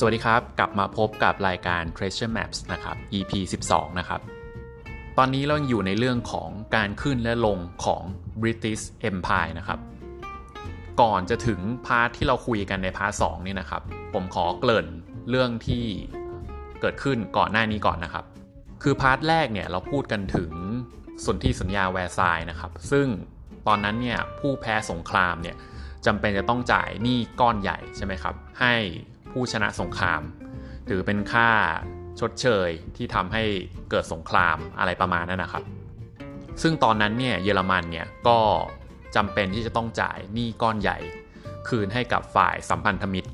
สวัสดีครับ กลับมาพบกับรายการ Treasure Maps นะครับ EP 12 นะครับ ตอนนี้เราอยู่ในเรื่องของการขึ้นและลงของ British Empire นะครับ ก่อนจะถึง part ที่เราคุยกันใน part 2นี่นะครับ ผมขอเกริ่นเรื่องที่เกิดขึ้นก่อนหน้านี้ก่อนนะครับ คือ part แรกเนี่ยเราพูดกันถึงสนธิสัญญาแวร์ซายนะครับ ซึ่งตอนนั้นเนี่ยผู้แพ้สงครามเนี่ยจำเป็นจะต้องจ่ายหนี้ก้อนใหญ่ใช่ไหมครับ ให้ ผู้ชนะสงคราม ถือเป็นค่าชดเชยที่ทำให้เกิดสงครามอะไรประมาณนั้นนะครับ ซึ่งตอนนั้นเนี่ยเยอรมันเนี่ยก็จำเป็นที่จะต้องจ่ายหนี้ก้อนใหญ่ คืนให้กับฝ่ายสัมพันธมิตร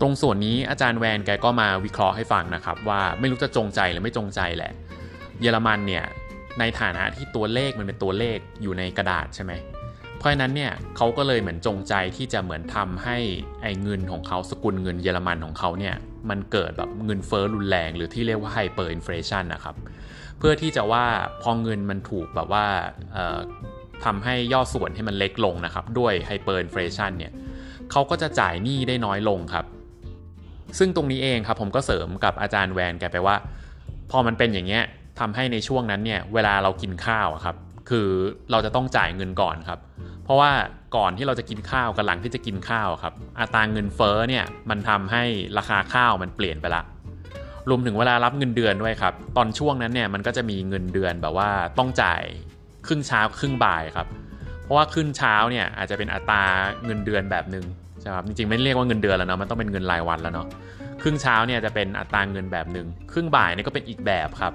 ตรงส่วนนี้อาจารย์แวนแกก็มาวิเคราะห์ให้ฟังนะครับ ว่าไม่รู้จะจงใจหรือไม่จงใจแหละ เยอรมันเนี่ยในฐานะที่ตัวเลขมันเป็นตัวเลขอยู่ในกระดาษใช่ไหม เพราะนั้นเนี่ยเขาก็เลยเหมือนจงใจที่จะเหมือนทำให้ไอ้เงินของเขาสกุลเงินเยอรมันของเขาเนี่ยมันเกิดแบบเงินเฟ้อรุนแรงหรือที่เรียกว่า hyperinflation นะครับเพื่อที่จะว่าพอเงินมันถูกแบบว่าทำให้ย่อส่วนให้มันเล็กลงนะครับด้วย hyperinflation เนี่ยเขาก็จะจ่ายหนี้ได้น้อยลงครับ ซึ่งตรงนี้เองครับผมก็เสริมกับอาจารย์แวนแกไปว่า พอมันเป็นอย่างเงี้ยทำให้ในช่วงนั้นเนี่ยเวลาเรากินข้าวครับ คือเราจะต้องจ่ายเงินก่อนครับ เพราะว่าก่อนที่เราจะกินข้าวกับหลังที่จะกินข้าวครับอัตราเงินเฟ้อเนี่ยมันทำให้ราคาข้าวมันเปลี่ยนไปละรวมถึงเวลารับเงินเดือนด้วยครับ ตอนช่วงนั้นเนี่ยมันก็จะมีเงินเดือนแบบว่าต้องจ่ายครึ่งเช้าครึ่งบ่ายครับ เพราะว่าครึ่งเช้าเนี่ยอาจจะเป็นอัตราเงินเดือนแบบหนึ่งใช่ครับจริงๆไม่เรียกว่าเงินเดือนแล้วเนาะมันต้องเป็นเงินรายวันแล้วเนาะครึ่งเช้าเนี่ยจะเป็นอัตราเงินแบบหนึ่งครึ่งบ่ายนี่ก็เป็นอีกแบบครับ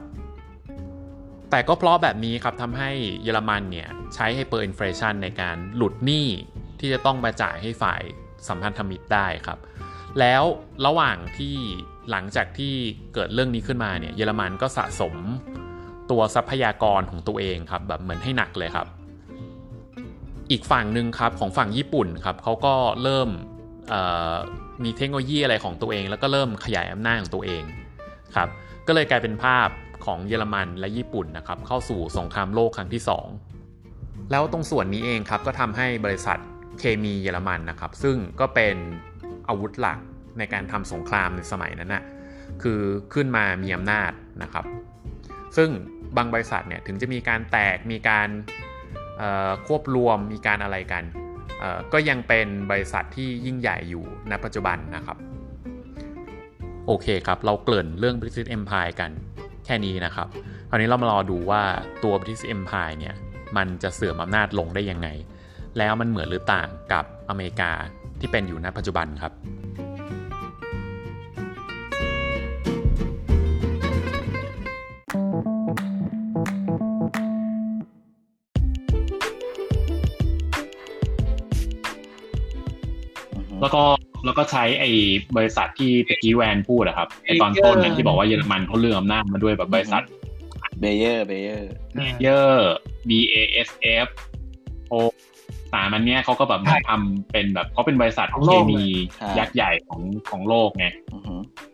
แต่ก็เพราะแบบนี้ครับทำให้เยอรมันเนี่ยใช้ไฮเปอร์อินฟลชันในการหลุดหนี้ที่จะต้องมาจ่ายให้ฝ่ายสัมพันธมิตรได้ครับ แล้วระหว่างที่หลังจากที่เกิดเรื่องนี้ขึ้นมาเนี่ยเยอรมันก็สะสมตัวทรัพยากรของตัวเองครับแบบเหมือนให้หนักเลยครับ อีกฝั่งหนึ่งครับของฝั่งญี่ปุ่นครับเขาก็เริ่มมีเทคโนโลยีอะไรของตัวเอง แล้วก็เริ่มขยายอำนาจของตัวเองครับก็เลยกลายเป็นภาพ ของเยอรมันและญี่ปุ่นนะครับเข้าสู่สงครามโลกครั้งที่ 2 แล้วตรงส่วนนี้เองครับก็ทำให้บริษัทเคมีเยอรมันนะครับ ซึ่งก็เป็นอาวุธหลักในการทำสงครามในสมัยนั้นนะคือขึ้นมามีอำนาจนะครับ ซึ่งบางบริษัทเนี่ยถึงจะมีการแตกมีการควบรวมมีการอะไรกัน ก็ยังเป็นบริษัทที่ยิ่งใหญ่อยู่ณปัจจุบันนะครับ โอเคครับ เราเกริ่นเรื่อง British Empire กัน แค่นี้นะครับ คราวนี้เรามารอดูว่าตัว British Empire เนี่ยมันจะเสื่อมอำนาจลงได้ยังไง แล้วมันเหมือนหรือต่างกับอเมริกาที่เป็นอยู่ณปัจจุบันครับแล้วก็ แล้วก็ใช้ไอ้บริษัทที่ตะกี้แวนพูดอะครับไอ้ตอนต้นเนี่ยที่บอกว่าเยอรมันเขาเรืองอำนาจมาด้วยแบบบริษัทเบเยอร์เบเยอร์เบเยอร์ B A S F โอสามันเนี้ยเขาก็แบบทำเป็นแบบเขาเป็นบริษัทเคมียักษ์ใหญ่ของของโลกไง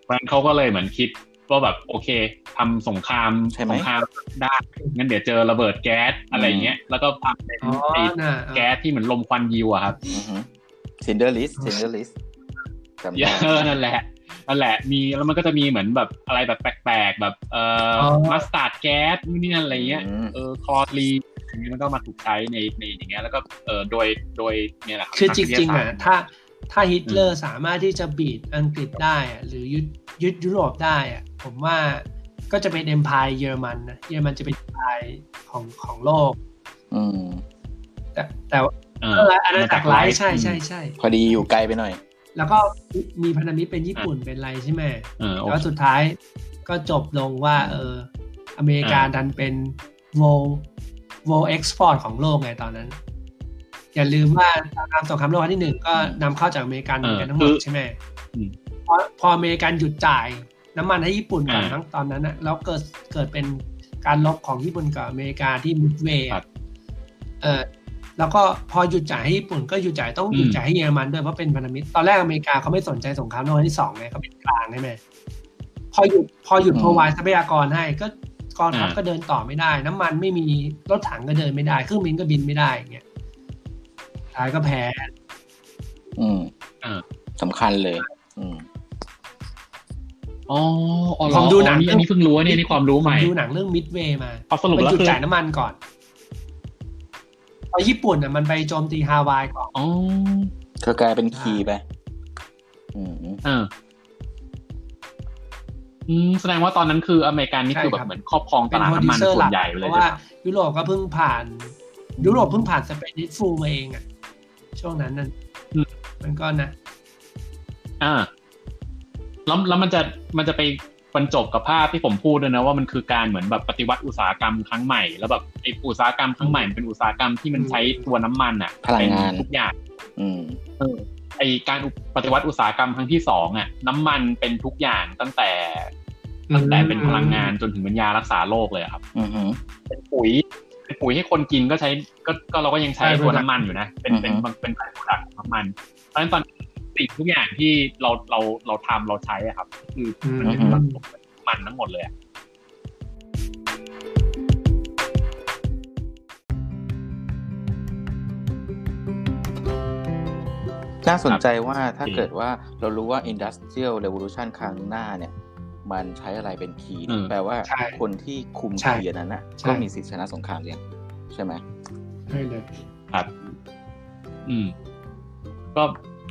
เพราะฉะนั้นเขาก็เลยเหมือนคิดว่าแบบโอเคทำสงครามสงครามได้งั้นเดี๋ยวเจอระเบิดแก๊สอะไรเงี้ย แล้วก็ทำเป็นแก๊สที่เหมือนลมควันยิวอะครับ Schindler's List Schindler's List จำได้เออนั่นแหละนั่นแหละมีแล้วมันก็จะมีเหมือนแบบอะไรแบบแปลกๆแบบเอ่อ mustard gas นี่นั่นอะไรเงี้ยเออคลอรีนอย่างนี้มันก็มาถูกใช้ในในอย่างเงี้ยแล้วก็เออโดยโดยเนี่ยแหละคือจริงๆอะถ้าถ้าฮิตเลอร์สามารถที่จะ beat อังกฤษได้อะหรือยึดยึดยุโรปได้อะผมว่าก็จะเป็น empire เยอรมันนะเยอรมันจะเป็น empireของของโลก อืมแต่แต่เอออาณาจักรไรช์ใช่ใช่ใช่พอดีอยู่ไกลไปหน่อย แล้วก็มีพันธมิตรเป็นญี่ปุ่นเป็นไรใช่ไหมแล้วสุดท้ายก็จบลงว่า เออ อเมริกาดันเป็น world world export ของโลกไงตอนนั้น อย่าลืมว่าการสงครามโลกครั้งที่หนึ่งก็นำเข้าจากอเมริกันเหมือนกันทั้งหมดใช่ไหมพอพออเมริกันหยุดจ่ายน้ำมันให้ญี่ปุ่นก่อนทั้งตอนนั้นนะแล้วเกิดเกิดเป็นการลบของญี่ปุ่นกับอเมริกาที่มิดเวย์เออ แล้วก็พอหยุดจ่ายให้ญี่ปุ่นก็หยุดจ่ายต้องหยุดจ่ายให้เยอรมันด้วยเพราะเป็นพันธมิตรตอนแรกอเมริกาเขาไม่สนใจสงครามโลกครั้งที่สองไงเขาเป็นกลางใช่ไหมพอหยุดพอหยุดพรวายทรัพยากรให้ก็กองทัพก็เดินต่อไม่ได้ น้ำมันไม่มีรถถังก็เดินไม่ได้เครื่องบินก็บินไม่ได้เงี้ยท้ายก็แพ้อืมอ่าสำคัญเลย อืมอ๋อผมดูหนังอันนี้เพิ่งรู้เนี่ยนี่ความรู้ใหม่ดูหนังเรื่องมิดเวย์มาพอสรุปแล้วจุดจ่ายน้ำมันก่อน พอญี่ปุ่นอะมันไปโจมตีฮาวายก่อนอ๋อก็กลายเป็นคีย์ไปอืมอ่าแสดงว่าตอนนั้นคืออเมริกันนี่คือแบบเหมือนครอบครองตลาดน้ำมันส่วนใหญ่เลยเพราะว่า ยุโรปก็เพิ่งผ่าน ยุโรปเพิ่งผ่านสเปนิฟูมาเองอะ ช่วงนั้นนั่นมันก็นะ อ่าแล้วแล้วมันจะมันจะไป บรรจบกับภาพที่ผมพูดด้วยนะว่ามันคือการเหมือนแบบปฏิวัติอุตสาหกรรมครั้งใหม่แล้วแบบไออุตสาหกรรมครั้งใหม่เป็นอุตสาหกรรมที่มันใช้ตัวน้ำมันอะพลังงานทุกอย่างอืมไอการปฏิวัติอุตสาหกรรมครั้งที่สองอะ น้ำมันเป็นทุกอย่างตั้งแต่ตั้งแต่เป็นพลังงานจนถึงเป็นยารักษาโรคเลยครับเป็นปุ๋ยเป็นปุ๋ยให้คนกินก็ใช้ก็ก็เราก็ยังใช้ตัวน้ำมันอยู่นะ เป็นเป็นเป็นเป็นผลิตน้ำมันเพราะฉะนั้นตอน สิ่งทุกอย่างที่เราเราเราทำเราใช้อะครับ คือมันเป็นมันทั้งหมดเลยน่าสนใจว่าถ้าเกิดว่าเรารู้ว่า Industrial Revolution ครั้งหน้าเนี่ย มันใช้อะไรเป็นคีย์แปลว่าคนที่คุมคีย์นั้นนะก็มีสิทธิชนะสงครามเรียงใช่ไหมใช่เลยครับ อืม ก็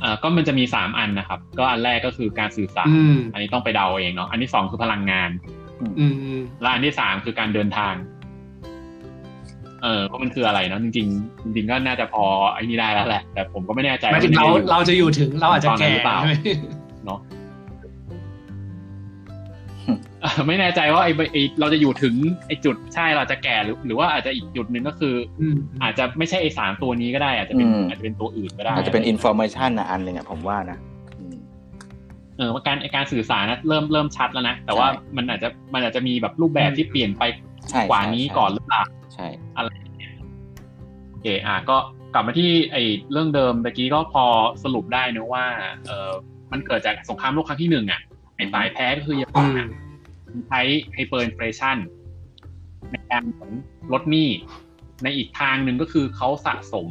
อ่าก็มันจะมีสามอันนะครับ ก็อันแรกก็คือการสื่อสารอันนี้ต้องไปเดาเองเนาะอันที่สองคือพลังงานและอันที่สามคือการเดินทาง เออว่ามันคืออะไรเนาะจริงๆจริงๆก็น่าจะพอไอ้นี่ได้แล้วแหละ แต่ผมก็ไม่แน่ใจว่าเราเราจะอยู่ถึงเราอาจจะแก่หรือเปล่าเนาะ ไม่แน่ใจว่าไอ้ไอเราจะอยู่ถึงไอ้จุดใช่เราจะแก่หรือหรือว่าอาจจะอีกจุดหนึ่งก็คือ อาจจะไม่ใช่ไอ้สารตัวนี้ก็ได้ อาจจะเป็นอาจจะเป็นตัวอื่นก็ได้ อาจจะเป็นอินโฟมชันนะอันหนึ่งอะผมว่านะเออการการสื่อสารนะเริ่มเริ่มชัดแล้วนะแต่ว่ามันอาจจะมันอาจจะมีแบบรูปแบบที่เปลี่ยนไปกว่านี้ก่อนหรือเปล่าใช่อะไรโอเคอะก็กลับมาที่ไอ้เรื่องเดิมเมื่อกี้ก็พอสรุปได้นะว่า เออมันเกิดจากสงครามโลกครั้งที่หนึ่งอะไอ้ฝ่ายแพ้ก็คือญี่ปุ่น ใช้ไฮเปอร์อินฟลชันในการลดหนี้ ในอีกทางหนึ่งก็คือเขาสะสม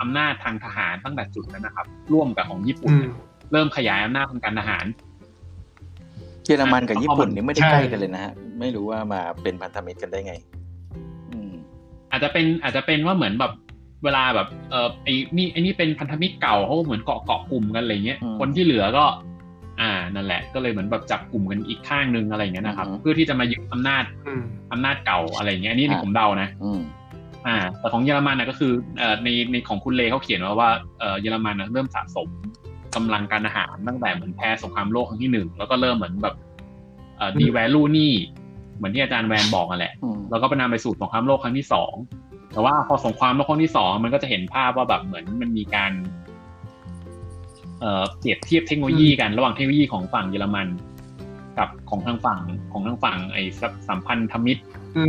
อำนาจทางทหารตั้งแต่จุดนั้นนะครับ ร่วมกับของญี่ปุ่น เริ่มขยายอำนาจทางการทหารเยอรมันกับญี่ปุ่นนี่ไม่ได้ใกล้กันเลยนะฮะไม่รู้ว่ามาเป็นพันธมิตรกันได้ไงอาจจะเป็นอาจจะเป็นว่าเหมือนแบบเวลาแบบเออไอ้นี่ไอ้นี่เป็นพันธมิตรเก่าเขาเหมือนเกาะเกาะกลุ่มกันอะไรเงี้ยคนที่เหลือก็ อ่านั่นแหละ ก็เลยเหมือนแบบจับกลุ่มกันอีกข้างหนึ่งอะไรเงี้ยนะครับ เพื่อที่จะมายึดอำนาจอำนาจเก่าอะไรเงี้ยอันนี้ที่ผมเดานะอ่า แต่ของเยอรมันนะก็คือเอ่อในในของคุณเลเขาเขียนว่าว่าเอ่อเยอรมันนะเริ่มสะสมกำลังการอาหารตั้งแต่เหมือนแพ้สงครามโลกครั้งที่หนึ่งแล้วก็เริ่มเหมือนแบบเอ่อดีแวลูนี่เหมือนที่อาจารย์แวนบอกกันแหละแล้วก็ไปนำไปสู่สงครามโลกครั้งที่สองแต่ว่าพอสงครามโลกครั้งที่สองมันก็จะเห็นภาพว่าแบบเหมือนมันมีการ เปรียบเทียบเทคโนโลยีกันระหว่างเทคโนโลยีของฝั่งเยอรมันกับของทางฝั่งของทางฝั่งไอ้สัมพันธมิตร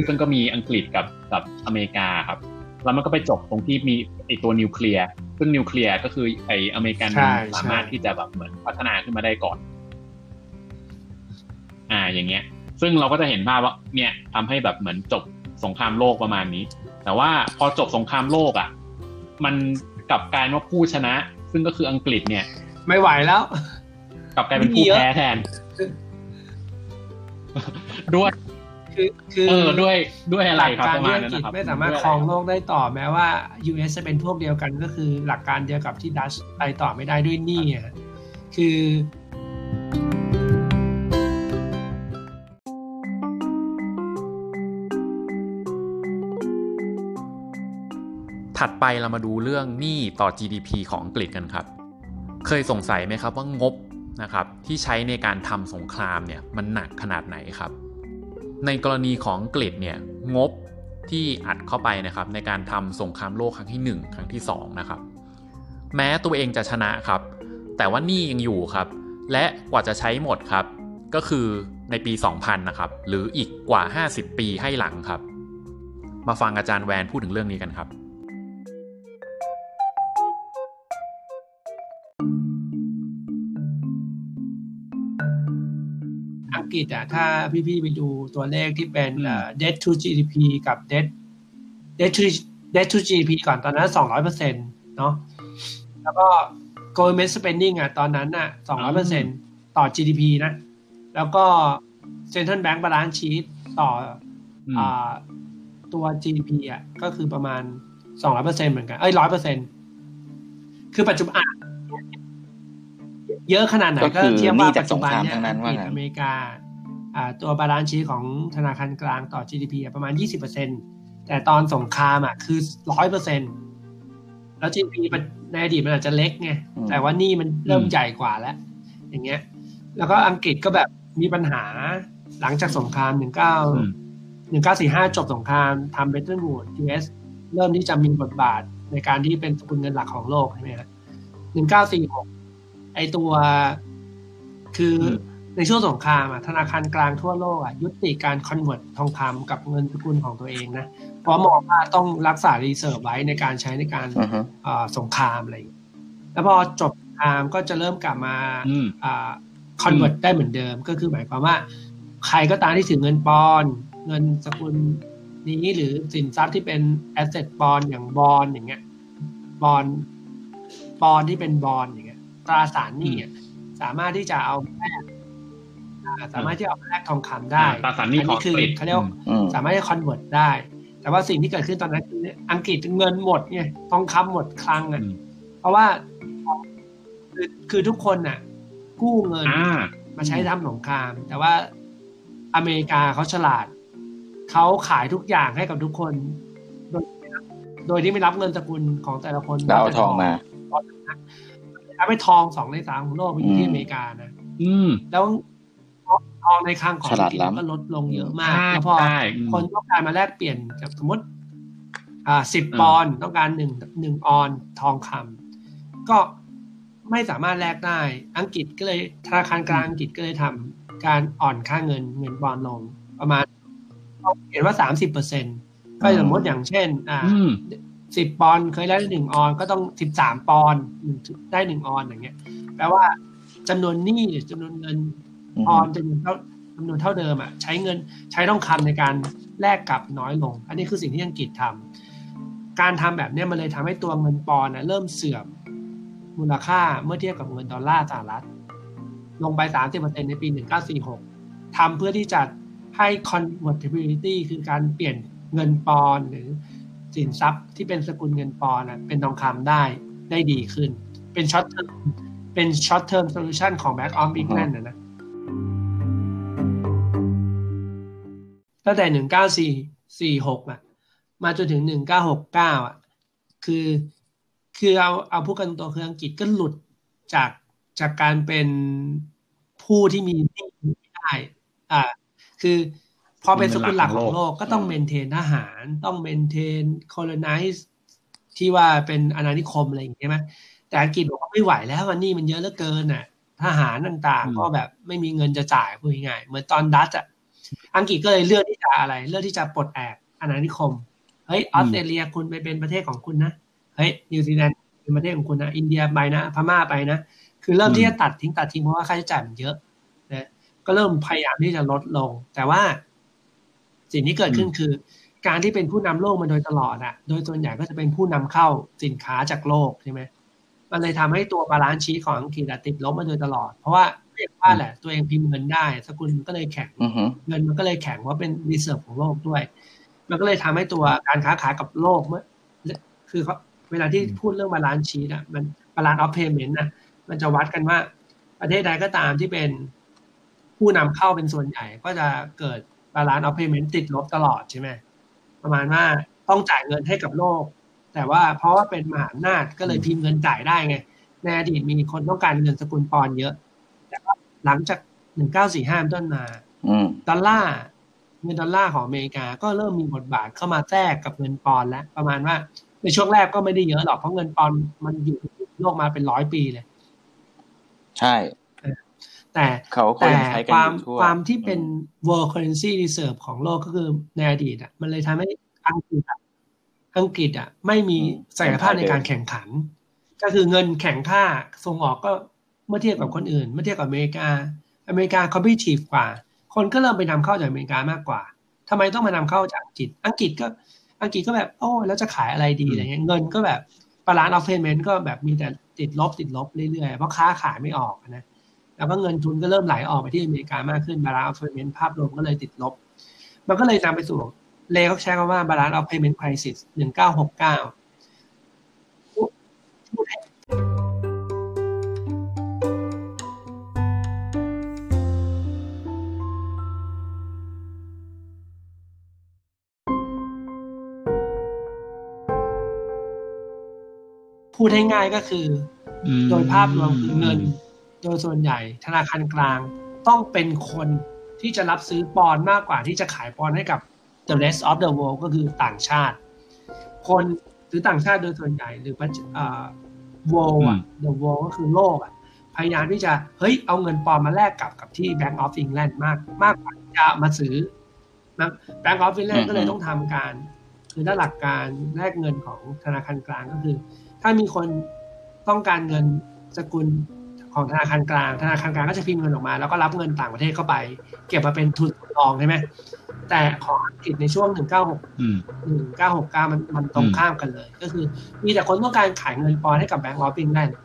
ซึ่งก็มีอังกฤษกับกับอเมริกาครับ แล้วมันก็ไปจบตรงที่มีไอ้ตัวนิวเคลียร์ซึ่งนิวเคลียร์ก็คือไอ้อเมริกันสามารถที่จะแบบเหมือนพัฒนาขึ้นมาได้ก่อน อ่าอย่างเงี้ย ซึ่งเราก็จะเห็นภาพว่า เนี่ยทำให้แบบเหมือนจบสงครามโลกประมาณนี้ แต่ว่าพอจบสงครามโลกอะ มันกลับกลายว่าผู้ชนะ ซึ่งก็คืออังกฤษเนี่ย ไม่ไหวแล้ว กลับกลายเป็นผู้แพ้แทน ด้วย คือคือเออด้วยด้วยอะไรครับประมาณนั้นนะครับไม่สามารถครองโลกได้ต่อแม้ว่า US จะเป็นพวกเดียวกันก็คือหลักการเดียวกับที่ดัชไปต่อไม่ได้ด้วยนี่อะคือถัดไปเรามาดูเรื่องหนี้ต่อ GDP ของอังกฤษกันครับ เคยสงสัยไหมครับว่างบนะครับที่ใช้ในการทำสงครามเนี่ยมันหนักขนาดไหนครับ ในกรณีของอังกฤษเนี่ยงบที่อัดเข้าไปนะครับในการทำสงครามโลกครั้งที่ 1 ครั้งที่2นะครับแม้ตัวเองจะชนะครับ แต่ว่านี่ยังอยู่ครับ และกว่าจะใช้หมดครับ ก็คือในปี 2000 นะครับ หรืออีกกว่า 50 ปีให้หลังครับ มาฟังอาจารย์แวนพูดถึงเรื่องนี้กันครับ กฤษอะถ้าพี่ๆไปดูตัวเลขที่เป็น debt to GDP กับ debt debt to debt to GDP ก่อนตอนนั้นสองร้อยเปอร์เซ็นต์เนาะแล้วก็ government spending อะตอนนั้นอะสองร้อยเปอร์เซ็นต์ต่อ GDP นะ แล้วก็ central bank balance sheet ต่ออตัว GDP อะก็คือประมาณสองร้อยเปอร์เซ็นเหมือนกันเอ้ยร้อยเปอร์เซ็นคือปัจจุบันเยอะขนาดไหนก็เทียบว่าปัจจุบันเนี่ยอเมริกา ตัว balance sheet ของธนาคารกลางต่อ GDP ประมาณ 20%แต่ตอนสงครามอะคือ 100%แล้ว GDP ในอดีตมันอาจจะเล็กไงแต่ว่านี่มันเริ่มใหญ่กว่าแล้ว อย่างเงี้ย แล้วก็อังกฤษก็แบบมีปัญหาหลังจากสงคราม 19 1945 จบสงครามทำเบตเทอร์มูด US เริ่มที่จะมีบทบาทในการที่เป็นสกุลเงินหลักของโลกใช่ไหมครับ1946 ไอตัวคือ ในช่วงสงครามอะธนาคารกลางทั่วโลกอะยุติการ convert ทองคำกับเงินสกุลของตัวเองนะ เพราะมองว่าต้องรักษา reserve ไว้ในการใช้ในการสงครามอะไรแล้วพอจบสงครามก็จะเริ่มกลับมา convert ได้เหมือนเดิมก็คือหมายความว่า ใครก็ตามที่ถือเงินปอนด์เงินสกุลนี้หรือสินทรัพย์ที่เป็น asset bond อย่าง bond อย่างเงี้ย bond bond ที่เป็น bond อย่างเงี้ยตราสารหนี้สามารถที่จะเอาแลก สามารถที่เอาแลกทองคำได้ตราสารหนี้ของคือเขาเรียกสามารถที่ convert ได้ แต่ว่าสิ่งที่เกิดขึ้นตอนนั้นคืออังกฤษเงินหมดไงทองคำหมดคลังอะเพราะว่าคือคือทุกคนน่ะ กู้เงินมาใช้ทำสงคราม แต่ว่าอเมริกาเขาฉลาดเขาขายทุกอย่างให้กับทุกคน โดยโดยที่ไม่รับเงินสกุลของแต่ละคนแล้วเอาทองมาทำให้ทองสองในสามของโลกไปอยู่ที่อเมริกานะ อืม แล้ว ทองในคลังของอังกฤษก็ลดลงเยอะมาก แล้วพอคนต้องการมาแลกเปลี่ยนกับสมมติ อ่าสิบปอนต้องการหนึ่งหนึ่งออนทองคำก็ไม่สามารถแลกได้ อังกฤษก็เลยธนาคารกลางอังกฤษก็เลยทำการอ่อนค่าเงินเงินบอลลงประมาณเห็นว่าสามสิบเปอร์เซ็นก็สมมติอย่างเช่น อ่าสิบปอนเคยได้หนึ่งออนก็ต้องสิบสามปอนได้หนึ่งออนอย่างเงี้ยแปลว่าจำนวนหนี้จำนวนเงิน ออนจำนวนเท่าจำนวนเท่าเดิมอะใช้เงินใช้ต้องคำในการแลกกลับน้อยลง อันนี้คือสิ่งที่อังกฤษทำการทำแบบนี้มันเลยทำให้ตัวเงินปอนด์เริ่มเสื่อมมูลค่าเมื่อเทียบกับเงินดอลลาร์สหรัฐ ลงไปสามสิบเปอร์เซ็นในปีหนึ่งเก้าสี่หกทำเพื่อที่จะให้ convertibility คือการเปลี่ยนเงินปอนด์หรือสินทรัพย์ที่เป็นสกุลเงินปอนด์เป็นทองคำได้ได้ดีขึ้น เป็น short term เป็น short term solution ของ Bank of England นะนะ ตั้งแต่หนึ่งเก้าสี่สี่หกอะ มาจนถึงหนึ่งเก้าหกเก้าอะ คือคือเอาเอาพูดกันตัวคืออังกฤษก็หลุดจากจากการเป็นผู้ที่มีหนี้ไม่ได้ อ่า คือพอเป็นสกุลหลักของโลกก็ต้อง main tain ทหาร ต้อง maintain colonize ที่ว่าเป็นอาณานิคมอะไรอย่างเงี้ยไหมแต่อังกฤษบอกว่าไม่ไหวแล้ววันนี้มันเยอะเหลือเกินอะ ทหารต่างๆ ก็แบบไม่มีเงินจะจ่ายพูดง่ายเหมือนตอนดัตช์อะ อังกฤษก็เลยเลือกที่จะอะไร เลือกที่จะปลดแอกอาณานิคม เฮ้ยออสเตรเลียคุณไปเป็นประเทศของคุณนะ เฮ้ยนิวซีแลนด์เป็นประเทศของคุณนะ อินเดียไปนะ พม่าไปนะ คือเริ่มที่จะตัดทิ้งตัดทิ้งเพราะว่าค่าใช้จ่ายมันเยอะนะก็เริ่มพยายามที่จะลดลง แต่ว่า สิ่งที่เกิดขึ้นคือ การที่เป็นผู้นำโลกมาโดยตลอดอะโดยส่วนใหญ่ก็จะเป็นผู้นำเข้าสินค้าจากโลกใช่ไหมมันเลยทำให้ตัว balance sheet ของอังกฤษติดลบมาโดยตลอด เพราะว่า เรียกว่าแหละ ตัวเองพิมพ์เงินได้ สกุลมันก็เลยแข็งเงินมันก็เลยแข็งว่าเป็น reserve ของโลกด้วย มันก็เลยทำให้ตัวการค้าขายกับโลกเมื่อคือเขาเวลาที่พูดเรื่อง balance sheet อะมัน balance of payment นะมันจะวัดกันว่า ประเทศใดก็ตามที่เป็นผู้นำเข้าเป็นส่วนใหญ่ ก็จะเกิด balance of payment ติดลบตลอดใช่ไหมประมาณว่าต้องจ่ายเงินให้กับโลก แต่ว่าเพราะว่าเป็นมหาอำนาจก็เลยพิมพ์เงินจ่ายได้ไงในอดีตมีคนต้องการเงินสกุลปอนเยอะแต่ว่า หลังจากหนึ่งเก้าสี่ห้าต้นมาดอลลาร์เงินดอลลาร์ของอเมริกาก็เริ่มมีบทบาทเข้ามาแทรกกับเงินปอนแล้ว ประมาณว่าในช่วงแรกก็ไม่ได้เยอะหรอกเพราะเงินปอนมันอยู่โลกมาเป็นร้อยปีเลย ใช่ แต่แต่ความความที่เป็น world currency reserve ของโลกก็คือในอดีตอะ มันเลยทำให้อังกฤษอังกฤษอะ ไม่มีศักยภาพในการแข่งขัน ก็คือเงินแข็งค่าส่งออกก็ เมื่อเทียบกับคนอื่น เมื่อเทียบกับอเมริกา อเมริกา competitive กว่า คนก็เริ่มไปนำเข้าจากอเมริกามากกว่าทำไมต้องมานำเข้าจากอังกฤษ อังกฤษก็อังกฤษก็แบบโอ้แล้วจะขายอะไรดีอะไรเงี้ยเงินก็แบบ balance of payment ก็แบบมีแต่ติดลบติดลบเรื่อยๆเพราะค้าขายไม่ออกนะแล้วก็เงินทุนก็เริ่มไหลออกไปที่อเมริกามากขึ้น balance of payment ภาพรวมก็เลยติดลบ มันก็เลยนำไปสู่เลเขาใช้คำว่า balance of payment crisis หนึ่งเก้าหกเก้าพูดให้ ง่ายก็คือ โดยภาพรวมคือเงิน โดยส่วนใหญ่ธนาคารกลางต้องเป็นคนที่จะรับซื้อปอนมากกว่าที่จะขายปอนให้กับ the rest of the world ก็คือต่างชาติ คนหรือต่างชาติโดยส่วนใหญ่หรืออ่า world อะ the world ก็คือโลกอะพยายามที่จะเฮ้ยเอาเงินปอนมาแลกกับกับที่ Bank of England มากมากกว่าจะมาซื้อ Bank of England ก็เลยต้องทำการ คือถ้าหลักการแลกเงินของธนาคารกลางก็คือ ถ้ามีคนต้องการเงินสกุลของธนาคารกลาง ธนาคารกลางก็จะพิมพ์เงินออกมา แล้วก็รับเงินต่างประเทศเข้าไป เก็บมาเป็นทุนรองใช่ไหมแต่ของอังกฤษในช่วง 196 1969 มันมันตรงข้ามกันเลย ก็คือ มีแต่คนต้องการขายเงินปอนด์ให้กับ Bank of England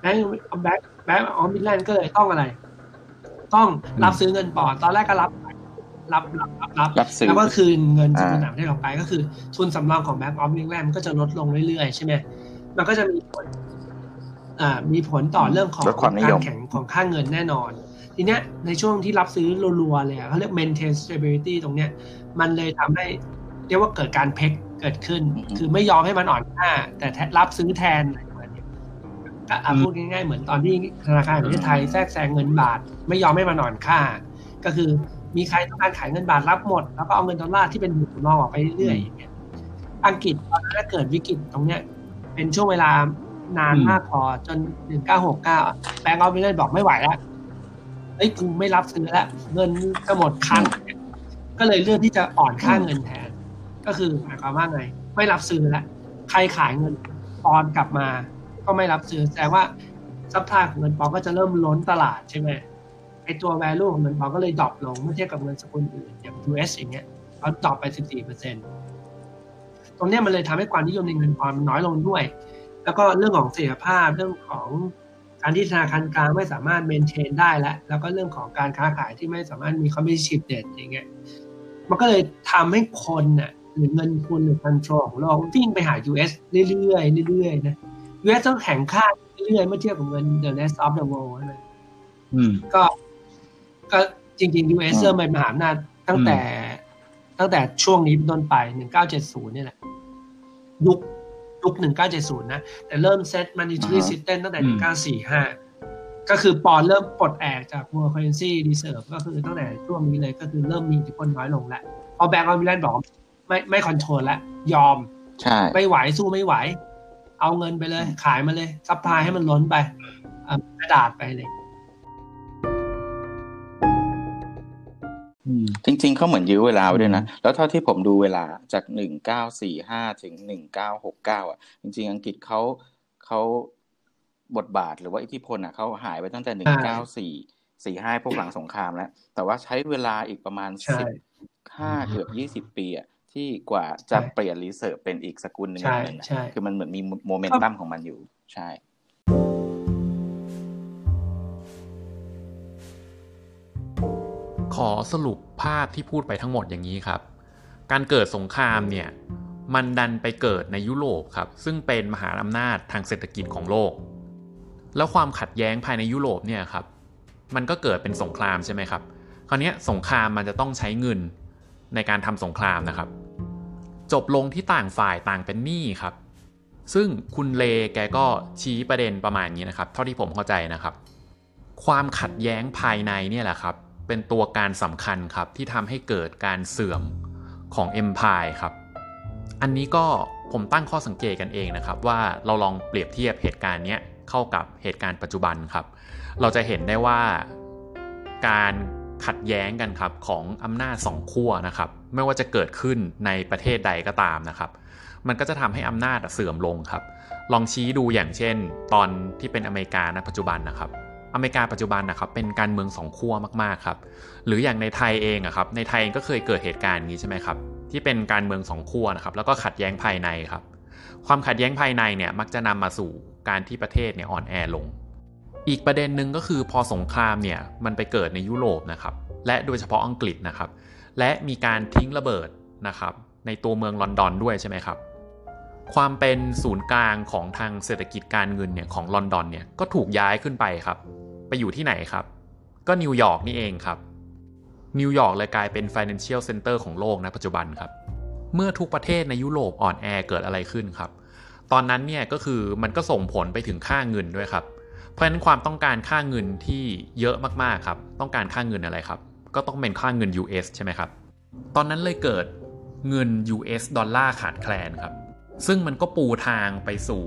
แบงก์แบงก์ Bank of England ก็เลยต้องอะไร ต้องรับซื้อเงินปอนด์ตอนแรกก็รับรับรับรับรับแล้วก็คืนเงินจากต่างประเทศออกไปก็คือ ทุนสำรองของแบงก์ออฟฟิงแลนด์ก็จะลดลงเรื่อยๆใช่ไหม มันก็จะมีผลมีผลต่อเรื่องของการแข่งของค่าเงินแน่นอน ทีเนี้ยในช่วงที่รับซื้อรัวๆเลยเขาเรียก maintain stability ตรงเนี้ย มันเลยทำให้เรียกว่าเกิดการเพกเกิดขึ้น คือไม่ยอมให้มันอ่อนค่า แต่รับซื้อแทนอะไรประมาณนี้ก็พูดง่ายๆ เหมือนตอนที่ธนาคารแห่งประเทศไทยแทรกแซงเงินบาท ไม่ยอมให้มันอ่อนค่า ก็คือมีใครต้องการขายเงินบาทรับหมด แล้วก็เอาเงินดอลลาร์ที่เป็นหมุนรองออกไปเรื่อยๆอย่างเงี้ยอังกฤษตอนนั้นเกิดวิกฤตตรงเนี้ย เป็นช่วงเวลานานมากพอจนหนึ่งเก้าหกเก้าแบงก์ออฟฟิศบอกไม่ไหวแล้วเอ้ยกูไม่รับซื้อแล้วเงินก็หมดคันก็เลยเลือกที่จะอ่อนค่าเงินแทน ก็คือหมายความว่าไง ไม่รับซื้อแล้วใครขายเงินปอนกลับมา ก็ไม่รับซื้อแสดงว่าsupply ของเงินปอนด์ก็จะเริ่มล้นตลาดใช่ไหมไอตัว value ของเงินปอนก็เลยดรอปลงเมื่อเทียบกับเงินสกุลอื่นอย่าง US อย่างเงี้ยเขา drop ไป 14เปอร์เซ็นต์ ตรงนี้มันเลยทำให้ความนิยมในเงินปอนด์น้อยลงด้วย แล้วก็เรื่องของเสถียรภาพเรื่องของการที่ธนาคารกลางไม่สามารถ maintain ได้แล้วแล้วก็เรื่องของการค้าขายที่ไม่สามารถมี competition edge อย่างเงี้ยมันก็เลยทำให้คนน่ะหรือเงินทุนหรือ control ของโลกวิ่งไปหา US เรื่อยๆเรื่อยๆนะ US ต้องแข่งค่าเรื่อยๆเมื่อเทียบกับเงิน the rest of the world นะก็ก็จริงๆ US เริ่มเป็นมหาอำนาจตั้งแต่ตั้งแต่ช่วงนี้เป็นต้นไป 1970นี่แหละ ยุคยุค1970นะ แต่เริ่มเซต monetary system ตั้งแต่1945ก็คือปอนเริ่มปลดแอกจาก world currency reserve ก็คือตั้งแต่ช่วงนี้เลยก็คือเริ่มมีอิทธิพลน้อยลงแล้วพอแบงก์ออฟฟิแลนด์บอกไม่ไม่ control แล้วยอมใช่ไม่ไหวสู้ไม่ไหว เอาเงินไปเลย ขายมาเลย supply ให้มันล้นไปกระดาษไปเลย จริง ๆเขาเหมือนยื้อเวลาไว้ด้วยนะ แล้วเท่าที่ผมดูเวลาจากหนึ่งเก้าสี่ห้าถึงหนึ่งเก้าหกเก้าอะ จริง ๆ อังกฤษเขาเขาบทบาทหรือว่าอิทธิพลอะเขาหายไปตั้งแต่หนึ่งเก้าสี่สี่ห้าพวกหลังสงครามแล้ว แต่ว่าใช้เวลาอีกประมาณสิบห้าเกือบยี่สิบปีอะที่กว่าจะเปลี่ยน reserve เป็นอีกสกุลหนึ่งนึงคือมันเหมือนมีโมเมนตัมของมันอยู่ ใช่ อสรุปภาพที่พูดไปทั้งหมดอย่างนี้ครับ การเกิดสงครามเนี่ยมันดันไปเกิดในยุโรปครับ ซึ่งเป็นมหาอำนาจทางเศรษฐกิจของโลก แล้วความขัดแย้งภายในยุโรปเนี่ยครับ มันก็เกิดเป็นสงครามใช่ไหมครับ คราวนี้สงครามมันจะต้องใช้เงินในการทำสงครามนะครับ จบลงที่ต่างฝ่ายต่างเป็นหนี้ครับ ซึ่งคุณเลแกก็ชี้ประเด็นประมาณนี้นะครับ เท่าที่ผมเข้าใจนะครับ ความขัดแย้งภายในเนี่ยแหละครับ เป็นตัวการสำคัญครับที่ทำให้เกิดการเสื่อมของ Empire ครับ อันนี้ก็ผมตั้งข้อสังเกตกันเองนะครับ ว่าเราลองเปรียบเทียบเหตุการณ์นี้เข้ากับเหตุการณ์ปัจจุบันครับ เราจะเห็นได้ว่าการขัดแย้งกันครับของอำนาจสองขั้วนะครับ ไม่ว่าจะเกิดขึ้นในประเทศใดก็ตามนะครับ มันก็จะทำให้อำนาจเสื่อมลงครับ ลองชี้ดูอย่างเช่น ตอนที่เป็นอเมริกาในปัจจุบันนะครับ อเมริกาปัจจุบันนะครับเป็นการเมืองสองขั้วมากๆครับหรืออย่างในไทยเองอะครับในไทยเองก็เคยเกิดเหตุการณ์นี้ใช่ไหมครับที่เป็นการเมืองสองขั้วนะครับแล้วก็ขัดแย้งภายในครับความขัดแย้งภายในเนี่ยมักจะนำมาสู่การที่ประเทศเนี่ยอ่อนแอลง อีกประเด็นหนึ่งก็คือพอสงครามเนี่ยมันไปเกิดในยุโรปนะครับและโดยเฉพาะอังกฤษนะครับและมีการทิ้งระเบิดนะครับในตัวเมืองลอนดอนด้วยใช่ไหมครับ ความเป็นศูนย์กลางของทางเศรษฐกิจการเงินเนี่ยของลอนดอนเนี่ยก็ถูกย้ายขึ้นไปครับ ไปอยู่ที่ไหนครับ ก็นิวยอร์กนี่เองครับ นิวยอร์กเลยกลายเป็น financial center ของโลกนะปัจจุบันครับ เมื่อทุกประเทศในยุโรปอ่อนแอเกิดอะไรขึ้นครับ ตอนนั้นเนี่ยก็คือมันก็ส่งผลไปถึงค่าเงินด้วยครับ เพราะฉะนั้นความต้องการค่าเงินที่เยอะมากๆครับ ต้องการค่าเงินอะไรครับ ก็ต้องเป็นค่าเงิน US ใช่ไหมครับ ตอนนั้นเลยเกิดเงิน US ดอลลาร์ขาดแคลนครับ ซึ่งมันก็ปูทางไปสู่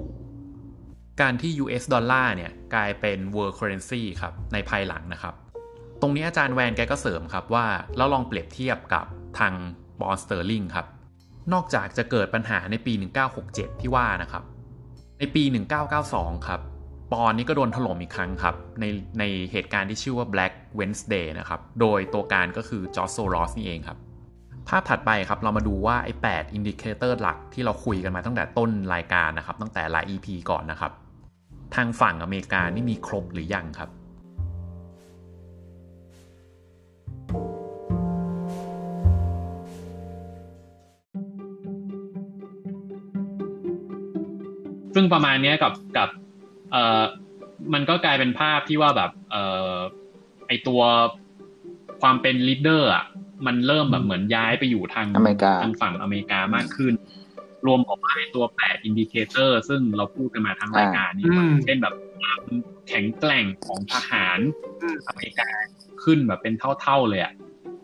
การที่ US ดอลลาร์เนี่ยกลายเป็น world currency ครับในภายหลังนะครับ ตรงนี้อาจารย์แวนแกก็เสริมครับว่าเราลองเปรียบเทียบกับทางปอนด์สเตอร์ลิงครับ นอกจากจะเกิดปัญหาในปี 1967 ที่ว่านะครับ ในปี 1992 ครับ ปอนด์นี่ก็โดนถล่มอีกครั้งครับ ในในเหตุการณ์ที่ชื่อว่า Black Wednesday นะครับ โดยตัวการก็คือจอร์จโซรอสนี่เองครับ ภาพถัดไปครับเรามาดูว่าไอ้8 indicator หลักที่เราคุยกันมาตั้งแต่ต้นรายการนะครับ ตั้งแต่หลาย EP ก่อนนะครับ ทางฝั่งอเมริกานี่มีครบหรือยังครับซึ่งประมาณนี้กับกับเอ่อมันก็กลายเป็นภาพที่ว่าแบบเอ่อไอตัวความเป็น leader อะ มันเริ่มแบบเหมือนย้ายไปอยู่ทางอเมริกาทางฝั่งอเมริกามากขึ้น รวมกับไอตัวแปด indicator ซึ่งเราพูดกันมาทั้งรายการนี้เช่นแบบความแข็งแกร่งของทหารอเมริกาขึ้นแบบเป็นเท่าๆเลยอะ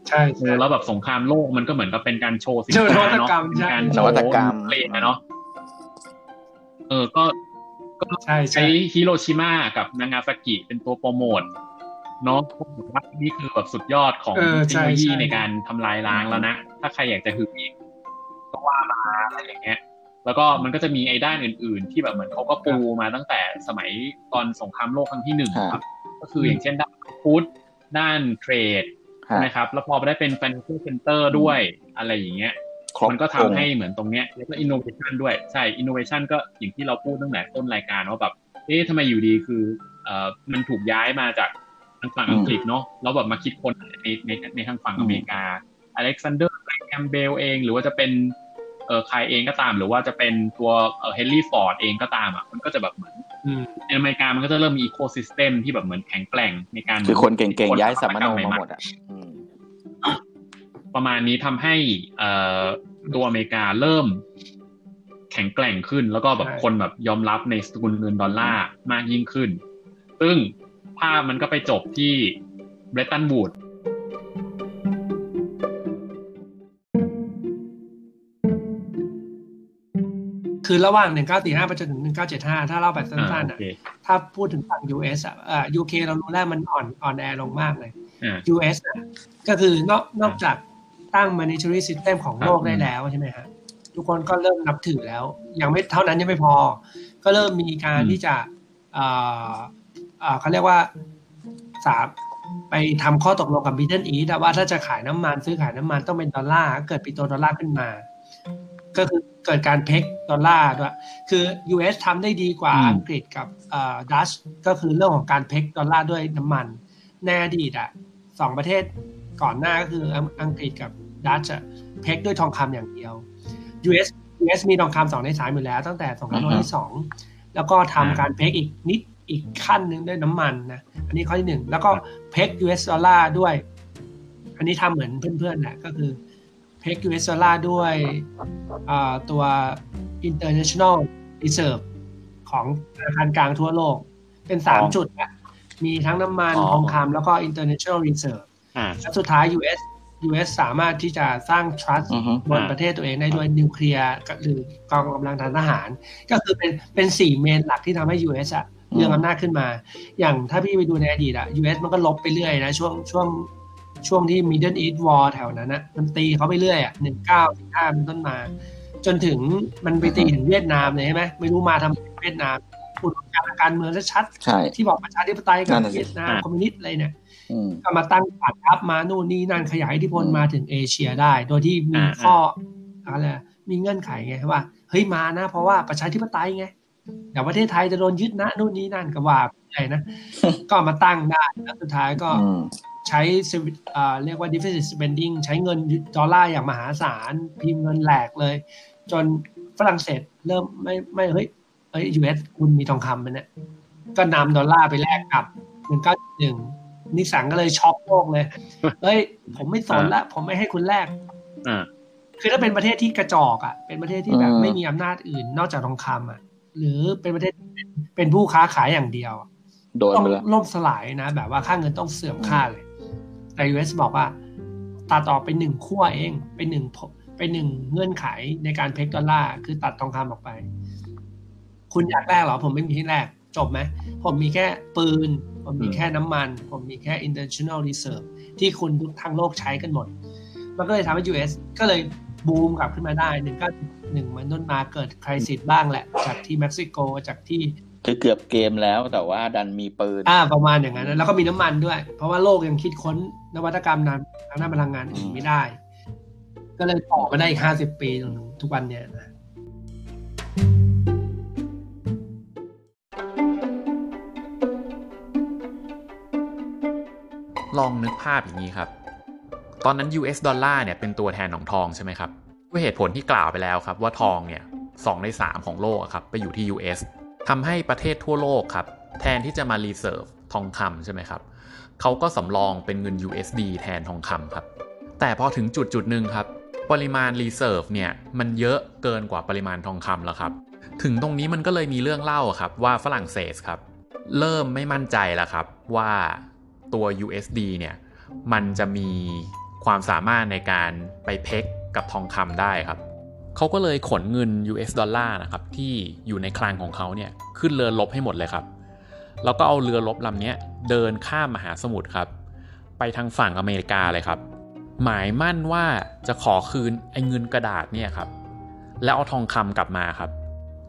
ใช่แล้วแบบสงครามโลกมันก็เหมือนกับเป็นการโชว์สินค้าเนาะเป็นการโชว์เพลงเนาะเออก็ก็ใช้ฮิโรชิมากับนางาซากิเป็นตัวโปรโมท เนาะว่านี่คือแบบสุดยอดของเทคโนโลยีในการทำลายล้างแล้วนะ ถ้าใครอยากจะหึงอีกก็ว่ามาอะไรอย่างเงี้ย แล้วก็มันก็จะมีไอ้ด้านอื่น ๆ ที่แบบเหมือนเขาก็ปูมาตั้งแต่สมัยตอนสงครามโลกครั้งที่หนึ่งครับ ก็คืออย่างเช่นด้านฟู้ดด้านเทรดใช่ไหมครับ แล้วพอไปได้เป็น financial center ด้วยอะไรอย่างเงี้ยมันก็ทำให้เหมือนตรงเนี้ยแล้วก็ innovation ด้วยใช่ innovation ก็อย่างที่เราพูดตั้งแต่ต้นรายการว่าแบบเอ๊ะทำไมอยู่ดีคือเอ่อมันถูกย้ายมาจาก ทางฝั่งอังกฤษเนาะแล้วแบบมาคิดคนในในในทางฝั่งอเมริกาอเล็กซานเดอร์เกรแฮมเบลล์เอง หรือว่าจะเป็นเออใครเองก็ตาม หรือว่าจะเป็นตัวเออเฮนรี่ฟอร์ดเองก็ตามอะมันก็จะแบบเหมือนในอเมริกามันก็จะเริ่มมี ecosystem ที่แบบเหมือนแข็งแกร่งในการคือคนเก่งๆย้ายสำมะโนมาหมดอะประมาณนี้ทำให้ตัวอเมริกาเริ่มแข็งแกร่งขึ้น แล้วก็แบบคนแบบยอมรับในสกุลเงินดอลลาร์มากยิ่งขึ้น ซึ่ง ภาพมันก็ไปจบที่เบรตันบูดคือระหว่าง 1945 ไปจนถึง 1975 ถ้าเล่าแบบสั้นๆอะ ถ้าพูดถึงฝั่ง US อะอ่า UK เรารู้แล้วมันอ่อนอ่อนแอลงมากเลย US อะก็คือนอกนอกจากตั้ง monetary system ของโลกได้แล้วใช่ไหมฮะ ทุกคนก็เริ่มนับถือแล้ว ยังไม่เท่านั้นยังไม่พอ ก็เริ่มมีการที่จะ เขาเรียกว่าสามไปทำข้อตกลงกับบิทเทนอีแต่ว่าถ้าจะขายน้ำมันซื้อขายน้ำมันต้องเป็นดอลลาร์เกิดปิโตดอลลาร์ขึ้นมา ก็คือเกิดการเพ็กดอลลาร์ด้วยคือ US ทำได้ดีกว่าอังกฤษกับดัตช์ก็คือเรื่องของการ peg ดอลลาร์ด้วยน้ำมันในอดีตอะสองประเทศก่อนหน้าก็คืออังกฤษกับดัตช์ peg ด้วยทองคำอย่างเดียว US US มีทองคำสองในสามอยู่แล้ว ตั้งแต่สงครามโลกที่สองแล้วก็ทำการ peg อีกนิด อีกขั้นหนึ่งด้วยน้ำมันนะอันนี้ข้อที่หนึ่งแล้วก็เพ็ก US ดอลลาร์ด้วย อันนี้ทำเหมือนเพื่อนๆแหละก็คือเพ็ก US ดอลลาร์ด้วยตัว international reserve ของธนาคารกลางทั่วโลก เป็นสามจุดนะมีทั้งน้ำมันทองคำแล้วก็ international reserve และสุดท้าย US US สามารถที่จะสร้าง trust บนประเทศตัวเองได้ด้วยนิวเคลียร์หรือกองกำลังทางทหาร ก็คือเป็นเป็นสี่เมนหลักที่ทำให้ US อะ เรื่องอำนาจขึ้นมา อย่างถ้าพี่ไปดูในอดีตอะ US มันก็ลบไปเรื่อยนะ ช่วงช่วงช่วงที่ Middle East War แถวนั้นนะมันตีเขาไปเรื่อยอะหนึ่งเก้าสิบห้าเป็นต้นมา จนถึงมันไปตีถึงเวียดนามเลยใช่ไหมไม่รู้มาทำเวียดนามอุดการการเมืองชัดที่บอกประชาธิปไตยกับเวียดนามคอมมิวนิสต์อะไรเนี่ยก็มาตั้งฐานทัพมานู่นนี่นั่นขยายอิทธิพลมาถึงเอเชียได้ โดยที่มีข้ออะไรมีเงื่อนไขไงว่าเฮ้ยมานะ เพราะว่าประชาธิปไตยไง เดี๋ยวประเทศไทยจะโดนยึดนะนู่นนี่นั่นก็ว่ารื่อยๆนะก็มาตั้งได้แล้วสุดท้ายก็ใช้เรียกว่า deficit spending ใช้เงินดอลลาร์อย่างมหาศาล พิมพ์เงินแหลกเลย จนฝรั่งเศสเริ่มไม่ไม่เฮ้ยเฮ้ย US คุณมีทองคำมันเนี่ยก็นำดอลลาร์ไปแลกกับหนึ่งเก้าหนึ่งนิกสันก็เลยช็อกโลกเลยเฮ้ย ผมไม่สนละ ผมไม่ให้คุณแลกคือถ้าเป็นประเทศที่กระจอกอะ เป็นประเทศที่แบบไม่มีอำนาจอื่นนอกจากทองคำอะ หรือเป็นประเทศเป็นผู้ค้าขายอย่างเดียวต้องล่มสลายนะ แบบว่าค่าเงินต้องเสื่อมค่าเลย แต่ยูเอสบอกว่าตัดออกไปหนึ่งขั้วเองเป็นหนึ่งเป็นหนึ่งเงื่อนไขในการเพกดอลลาร์คือตัดทองคำออกไป คุณอยากแลกเหรอ ผมไม่มีที่แลกจบไหม ผมมีแค่ปืน ผมมีแค่น้ำมัน ผมมีแค่ international reserve ที่คุณทุกทั้งโลกใช้กันหมด มันก็เลยทำให้ US ก็เลย บูมกลับขึ้นมาได้หนึ่งก็หนึ่งมันต้นมาเกิดคริสิสบ้างแหละ จากที่เม็กซิโกจากที่คือเกือบเกมแล้วแต่ว่าดันมีปืนอ่าประมาณอย่างนั้น แล้วก็มีน้ำมันด้วย เพราะว่าโลกยังคิดค้นนวัตกรรมนั้นทางด้านพลังงานอื่นไม่ได้ ก็เลยต่อมาได้อีกห้าสิบปีจนทุกวันเนี้ยนะลองนึกภาพอย่างนี้ครับ ตอนนั้น US ดอลลาร์เนี่ยเป็นตัวแทนของทองใช่ไหมครับด้วยเหตุผลที่กล่าวไปแล้วครับว่าทองเนี่ย 2 ใน 3 ของโลกครับไปอยู่ที่ US ทำให้ประเทศทั่วโลกครับแทนที่จะมา reserve ทองคำใช่ไหมครับเขาก็สำรองเป็นเงิน USD แทนทองคำครับ แต่พอถึงจุดจุดหนึ่งครับ ปริมาณ reserve เนี่ยมันเยอะเกินกว่าปริมาณทองคำแล้วครับ ถึงตรงนี้มันก็เลยมีเรื่องเล่าครับว่าฝรั่งเศสครับ เริ่มไม่มั่นใจแล้วครับว่าตัว USD เนี่ยมันจะมี ความสามารถในการไป peg กับทองคำได้ครับเขาก็เลยขนเงิน US ดอลลาร์นะครับที่อยู่ในคลังของเขาเนี่ยขึ้นเรือรบให้หมดเลยครับ แล้วก็เอาเรือรบลำนี้เดินข้ามมหาสมุทรครับ ไปทางฝั่งอเมริกาเลยครับ หมายมั่นว่าจะขอคืนไอ้เงินกระดาษเนี่ยครับ แล้วเอาทองคำกลับมาครับ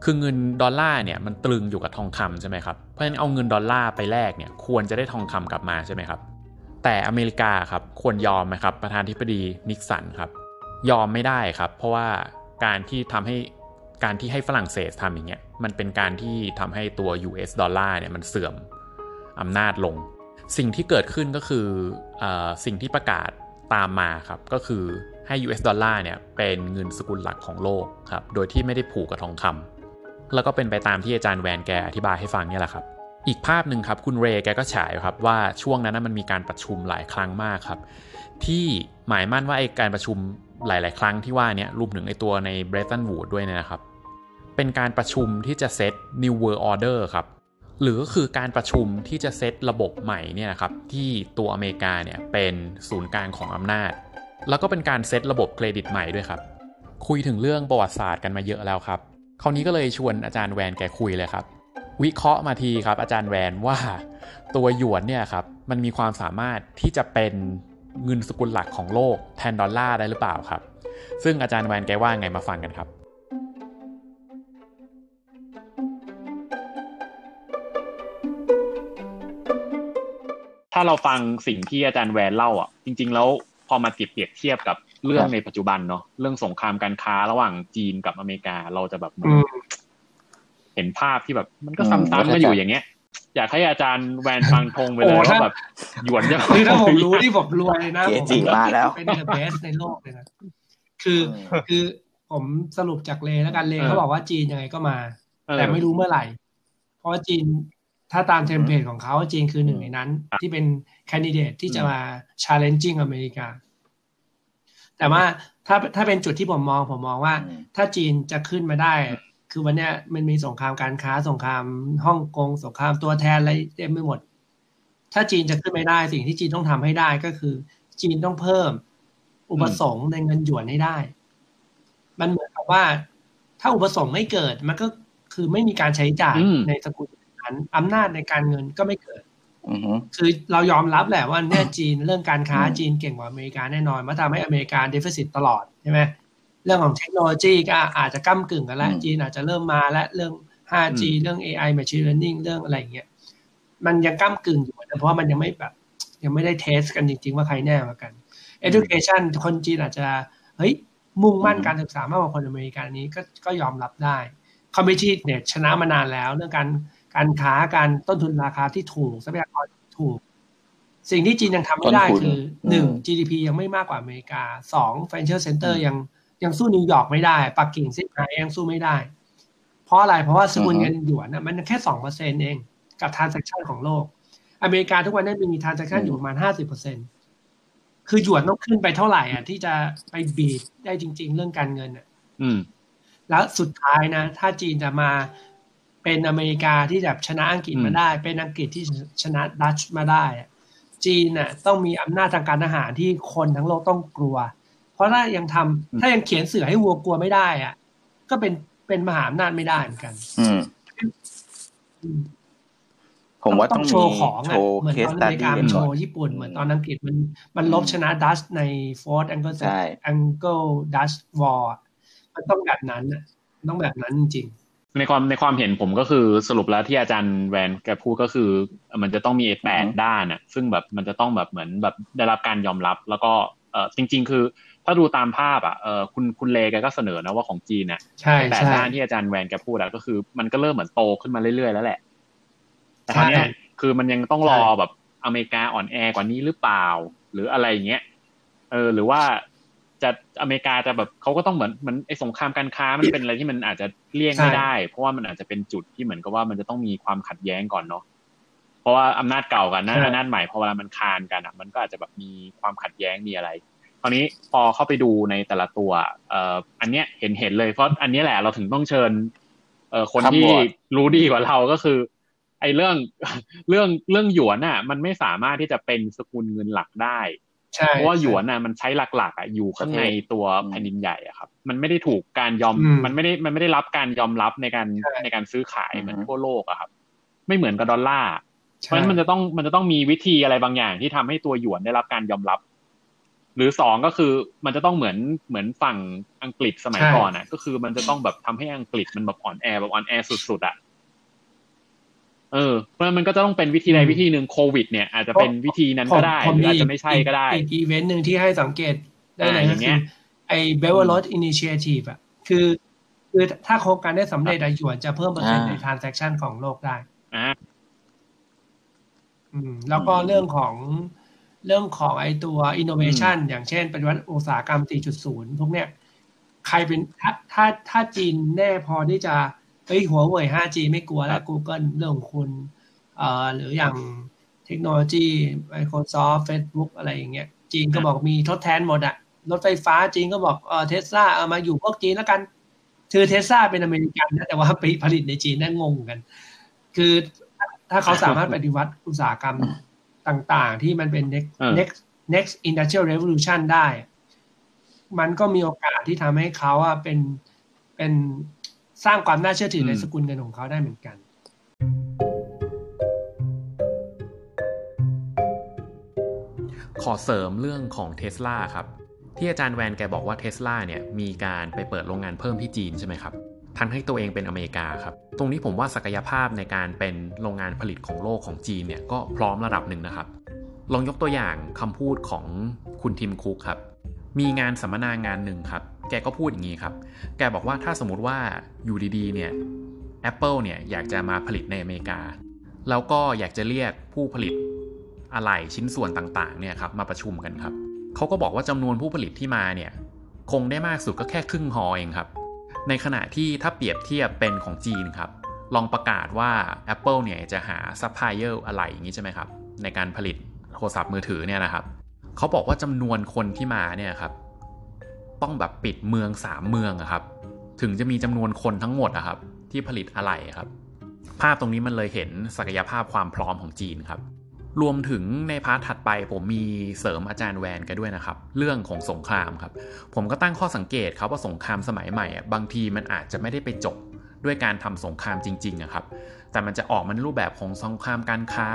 คือเงินดอลลาร์เนี่ยมันตรึงอยู่กับทองคำใช่ไหมครับ เพราะฉะนั้นเอาเงินดอลลาร์ไปแลกเนี่ยควรจะได้ทองคำกลับมาใช่ไหมครับ แต่อเมริกาครับควรยอมไหมครับ ประธานธิบดีนิกสันครับ ยอมไม่ได้ครับ เพราะว่าการที่ทำให้การที่ให้ฝรั่งเศสทำอย่างเงี้ยมันเป็นการที่ทำให้ตัว US ดอลลาร์เนี่ยมันเสื่อมอำนาจลง สิ่งที่เกิดขึ้นก็คืออสิ่งที่ประกาศตามมาครับก็คือให้ US ดอลลาร์เนี่ยเป็นเงินสกุลหลักของโลกครับโดยที่ไม่ได้ผูกกับทองคำแล้วก็เป็นไปตามที่อาจารย์แวนแกอธิบายให้ฟังเนี่ยแหละครับ อีกภาพหนึ่งครับคุณเรย์แกก็ฉายครับว่าช่วงนั้นมันมีการประชุมหลายครั้งมากครับ ที่หมายมั่นว่าไอการประชุมหลาย ๆ ครั้งที่ว่านี้รวมถึงในตัวในเบรตันวูดด้วยนะครับ เป็นการประชุมที่จะเซต New World Order ครับหรือก็คือการประชุมที่จะเซตระบบใหม่เนี่ยนะครับที่ตัวอเมริกาเนี่ยเป็นศูนย์กลางของอำนาจ แล้วก็เป็นการเซตระบบเครดิตใหม่ด้วยครับ คุยถึงเรื่องประวัติศาสตร์กันมาเยอะแล้วครับ คราวนี้ก็เลยชวนอาจารย์แวนแกคุยเลยครับ วิเคราะห์มาทีครับ อาจารย์แวนว่าตัวหยวนเนี่ยครับมันมีความสามารถที่จะเป็นเงินสกุลหลักของโลกแทนดอลลาร์ได้หรือเปล่าครับ ซึ่งอาจารย์แวนแกว่าไงมาฟังกันครับถ้าเราฟังสิ่งที่อาจารย์แวนเล่าอะจริง ๆ แล้วพอมาเปรียบเทียบกับเรื่องในปัจจุบันเนาะเรื่องสงครามการค้าระหว่างจีนกับอเมริกา เราจะแบบ เห็นภาพที่แบบ มันก็ซ้ำๆกันอยู่อย่างเงี้ย อยากให้อาจารย์แวนฟันธงไปเลยว่าแบบหยวนจะคือถ้าผมรู้นี่ผมรวยนะผมจีมาแล้วเป็น the best ในโลกเลยนะคือคือผมสรุปจาก Ray แล้วกัน Ray เขาบอกว่าจีนยังไงก็มา แต่ไม่รู้เมื่อไหร่ เพราะว่าจีนถ้าตาม template ของเขาจีนคือหนึ่งในนั้น ที่เป็นแคนดิเดตที่จะมา challenging อเมริกา แต่ว่าถ้าถ้าเป็นจุดที่ผมมองผมมองว่า ถ้าจีนจะขึ้นมาได้ คือวันนี้มันมีสงครามการค้าสงครามฮ่องกงสงครามตัวแทนอะไรเต็มไปหมด ถ้าจีนจะขึ้นไม่ได้สิ่งที่จีนต้องทำให้ได้ก็คือ จีนต้องเพิ่ม อุปสงค์ในเงินหยวนให้ได้ มันเหมือนกับว่า ถ้าอุปสงค์ไม่เกิดมันก็คือไม่มีการใช้จ่ายในสกุลนั้นอำนาจในการเงินก็ไม่เกิดคือเรายอมรับแหละว่าเนี่ยจีนเรื่องการค้าจีนเก่งกว่าอเมริกาแน่นอนมาทำให้อเมริกา deficit ตลอดใช่ไหม เรื่องของเทคโนโลยีก็อาจจะก้ากึ่งกันแล้วจีนอาจจะเริ่มมาและเรื่อง 5G เรื่อง AI machine learning เรื่องอะไรอย่างเงี้ยมันยังก้ากึ่งอยู่แต่เพราะมันยังไม่แบบ ยังไม่ได้ test กันจริง ๆ ว่าใครแน่กว่ากัน education คนจีนอาจจะเฮ้ยมุ่งมั่นการศึกษามากกว่าคนอเมริกันนี้ก็ก็ยอมรับได้competition เนี่ยชนะมานานแล้ว เรื่องการการค้าการต้นทุนราคาที่ถูกทรัพยากรถูก สิ่งที่จีนยังทำไม่ได้คือหนึ่ง GDP ยังไม่มากกว่าอเมริกาสอง financial center ยัง ยังสู้นิวยอร์กไม่ได้ ปักกิ่งซิดนีย์ยังสู้ไม่ได้ เพราะอะไรเพราะว่าสกุลเงินหยวนนะมันแค่สองเปอร์เซ็นเองกับ transaction ของโลก อเมริกาทุกวันนี้มี transaction อยู่ประมาณห้าสิบเปอร์เซ็นคือหยวนต้องขึ้นไปเท่าไหร่อะที่จะไปบีดได้จริง ๆ เรื่องการเงินอะแล้วสุดท้ายนะ ถ้าจีนจะมาเป็นอเมริกาที่แบบชนะอังกฤษมาได้ เป็นอังกฤษที่ชนะดัตช์มาได้ จีนน่ะต้องมีอำนาจทางการทหารที่คนทั้งโลกต้องกลัวเพ ราะถ้ายังทำถ้ายังเขียนเสือให้วัวกลัวไม่ได้อะ ก็เป็นเป็นมหาอำนาจไม่ได้เหมือนกัน อืมผมว่าต้องโชว์ของอะเหมือนตอนอเมริกาโชว์ญี่ปุ่นเหมือนตอนอังกฤษมันมันรบชนะดัชใน Fourth Anglo Anglo-Dutch War มันต้องแบบนั้นอะต้องแบบนั้นจริงในความในความเห็นผมก็คือสรุปแล้วที่อาจารย์แวนแกพูดก็คือ มันจะต้องมีแปดด้านอะ ซึ่งแบบมันจะต้องแบบเหมือนแบบได้รับการยอมรับ แล้วก็เออจริง ๆ คือ ถ้าดูตามภาพอะเออคุณคุณ Ray แกก็เสนอนะว่าของจีนเนี่ยแปดด้านที่อาจารย์แวนแกพูดอะก็คือ มันก็เริ่มเหมือนโตขึ้นมาเรื่อยๆแล้วแหละแต่คราวนี้คือมันยังต้องรอแบบอเมริกาอ่อนแอกว่านี้หรือเปล่า หรืออะไรอย่างเงี้ยเออหรือว่าจะอเมริกาจะแบบเขาก็ต้องเหมือนมันไอ้สงครามการค้ามันเป็นอะไรที่มันอาจจะเลี่ยงไม่ได้ เพราะว่ามันอาจจะเป็นจุดที่เหมือนกับว่ามันจะต้องมีความขัดแย้งก่อนเนาะเพราะว่าอำนาจเก่ากันนะอำนาจใหม่พอเวลามันคานกันอะ มันก็อาจจะแบบมีความขัดแย้งมีอะไร คราวนี้พอเข้าไปดูในแต่ละตัวเอ่ออันเนี้ยเห็นเห็นเลยเพราะอันนี้แหละเราถึงต้องเชิญ เอ่อคนที่รู้ดีกว่าเราก็คือ ไอ้เรื่องเรื่องเรื่องหยวนน่ะ มันไม่สามารถที่จะเป็นสกุลเงินหลักได้เพราะว่าหยวนอะมันใช้หลักๆอะอยู่ข้างในตัวแผ่นดินใหญ่อะครับ มันไม่ได้ถูกการยอมมันไม่ได้มันไม่ได้รับการยอมรับในการในการซื้อขายเหมือนทั่วโลกอะครับ ไม่เหมือนกับดอลลาร์เพราะฉะนั้นมันจะต้องมันจะต้องมีวิธีอะไรบางอย่างที่ทำให้ตัวหยวนได้รับการยอมรับ หรือสองก็คือมันจะต้องเหมือนเหมือนฝั่งอังกฤษสมัยก่อนอะ ก็คือมันจะต้องแบบทำให้อังกฤษมันแบบอ่อนแอแบบอ่อนแอสุดๆอะเออเพราะมันก็จะต้องเป็นวิธีใดวิธีหนึ่งโควิด เนี่ยอาจจะเป็นวิธีนั้นก็ได้หรืออาจจะไม่ใช่ก็ได้อีกอีเวนต์หนึ่งที่ให้สังเกตได้เลยก็คือไอ้ Belt Road Initiative อะคือคือถ้าโครงการได้สำเร็จอะหยวนจะเพิ่มเปอร์เซ็นต์ใน transaction ของโลกได้อ่าอืมแล้วก็เรื่องของ เรื่องของไอตัวอินโนเวชันอย่างเช่นปฏิวัติอุตสาหกรรม 4.0 พวกเนี้ยใครเป็นถ้าถ้าถ้าจีนแน่พอที่จะเฮ้ยหัวเว่ย 5G ไม่กลัวแล้ว Google เรื่องของคุณเอ่อหรืออย่างเทคโนโลยี Microsoft Facebook อะไรอย่างเงี้ยจีนก็บอกมีทดแทนหมดอะรถไฟฟ้าจีนก็บอกเออเทสลาเอามาอยู่พวกจีนแล้วกันคือเทสลาเป็นอเมริกันนะแต่ว่าไปผลิตในจีนนั่งงงกัน คือถ้าเขาสามารถปฏิวัติอุตสาหกรรม ต่างๆ ที่มันเป็น next next next industrial revolution ได้ มันก็มีโอกาสที่ทำให้เขาอะเป็นเป็นสร้างความน่าเชื่อถือในสกุลเงินของเขาได้เหมือนกัน ขอเสริมเรื่องของเทสลาครับ ที่อาจารย์แวนแกบอกว่าเทสลาเนี่ยมีการไปเปิดโรงงานเพิ่มที่จีนใช่ไหมครับ ทั้งให้ตัวเองเป็นอเมริกาครับ ตรงนี้ผมว่าศักยภาพในการเป็นโรงงานผลิตของโลกของจีนเนี่ยก็พร้อมระดับหนึ่งนะครับ ลองยกตัวอย่างคำพูดของคุณทิมคุกครับ มีงานสัมมนางานหนึ่งครับ แกก็พูดอย่างนี้ครับ แกบอกว่าถ้าสมมติว่าอยู่ดีๆ เนี่ย Apple เนี่ยอยากจะมาผลิตในอเมริกา แล้วก็อยากจะเรียกผู้ผลิตอะไหล่ชิ้นส่วนต่างๆ เนี่ยครับมาประชุมกันครับ เขาก็บอกว่าจำนวนผู้ผลิตที่มาเนี่ยคงได้มากสุดก็แค่ครึ่งฮอเองครับ ในขณะที่ถ้าเปรียบเทียบเป็นของจีนครับ ลองประกาศว่า Apple เนี่ยจะหาซัพพลายเออร์อะไหล่อย่างนี้ใช่ไหมครับ ในการผลิตโทรศัพท์มือถือเนี่ยนะครับเขาบอกว่าจำนวนคนที่มาเนี่ยครับ ต้องแบบปิดเมืองสามเมืองอะครับ ถึงจะมีจำนวนคนทั้งหมดอะครับ ที่ผลิตอะไรครับ ภาพตรงนี้มันเลยเห็นศักยภาพความพร้อมของจีนครับ รวมถึงใน part ถัดไปผมมีเสริมอาจารย์แวนกันด้วยนะครับ เรื่องของสงครามครับ ผมก็ตั้งข้อสังเกตครับว่าสงครามสมัยใหม่อะบางทีมันอาจจะไม่ได้ไปจบด้วยการทำสงครามจริงๆอะครับ แต่มันจะออกมันรูปแบบของสงครามการค้า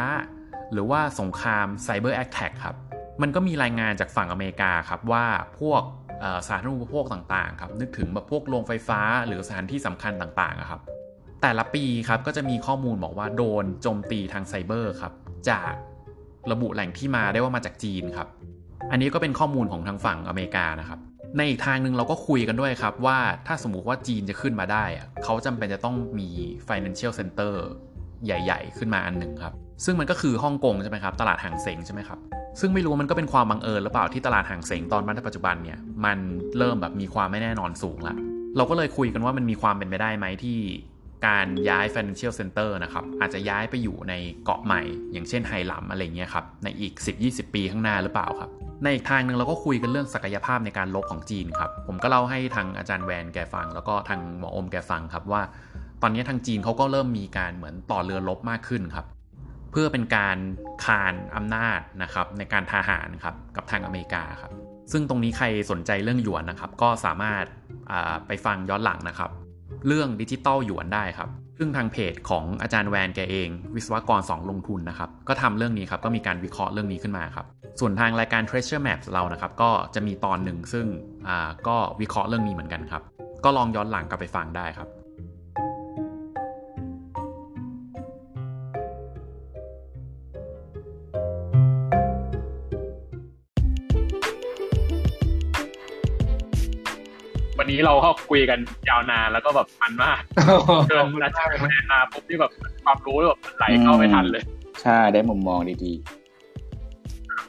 หรือว่าสงครามไซเบอร์แอคแท็กครับ มันก็มีรายงานจากฝั่งอเมริกาครับว่าพวกสาธารณูปโภคต่างๆครับนึกถึงแบบพวกโรงไฟฟ้าหรือสถานที่สำคัญต่างๆครับ แต่ละปีครับก็จะมีข้อมูลบอกว่าโดนโจมตีทางไซเบอร์ครับจาก ระบุแหล่งที่มาได้ว่ามาจากจีนครับ อันนี้ก็เป็นข้อมูลของทางฝั่งอเมริกานะครับ ในอีกทางหนึ่งเราก็คุยกันด้วยครับว่าถ้าสมมุติว่าจีนจะขึ้นมาได้ เขาจำเป็นจะต้องมี financial center ใหญ่ ๆ ขึ้นมาอันหนึ่งครับ ซึ่งมันก็คือฮ่องกงใช่ไหมครับ ตลาดหางเสงใช่ไหมครับ ซึ่งไม่รู้มันก็เป็นความบังเอิญหรือเปล่าที่ตลาดหางเสงตอนปัจจุบันเนี่ยมันเริ่มแบบมีความไม่แน่นอนสูงละเราก็เลยคุยกันว่ามันมีความเป็นไปได้ไหมที่ การย้าย Financial Center นะครับ อาจจะย้ายไปอยู่ในเกาะใหม่ อย่างเช่นไฮลัมอะไรเงี้ยครับ ในอีก 10-20 ปีข้างหน้าหรือเปล่าครับ ในอีกทางหนึ่งเราก็คุยกันเรื่องศักยภาพในการลบของจีนครับ ผมก็เล่าให้ทางอาจารย์แวนแกฟัง แล้วก็ทางหมออมแกฟังครับว่า ตอนนี้ทางจีนเขาก็เริ่มมีการเหมือนต่อเรือลบมากขึ้นครับเพื่อเป็นการคานอำนาจนะครับในการทหารครับกับทางอเมริกาครับซึ่งตรงนี้ใครสนใจเรื่องหยวนนะครับ ก็สามารถไปฟังย้อนหลังนะครับ เรื่องดิจิตอลหยวนได้ครับซึ่งทางเพจของอาจารย์แวนแกเอง วิศวกร 2 ลงทุนนะครับ ก็ทำเรื่องนี้ครับ ก็มีการวิเคราะห์เรื่องนี้ขึ้นมาครับ ส่วนทางรายการ Treasure Maps เรานะครับ ก็จะมีตอนหนึ่งซึ่งก็วิเคราะห์เรื่องนี้เหมือนกันครับ ก็ลองย้อนหลังกลับไปฟังได้ครับ วันนี้เราก็คุยกันยาวนานแล้วก็แบบมันมากเกินอาจารย์มาปุ๊บที่แบบความรู้แบบไหลเข้าไม่ทันเลย ใช่ได้มุมมองดี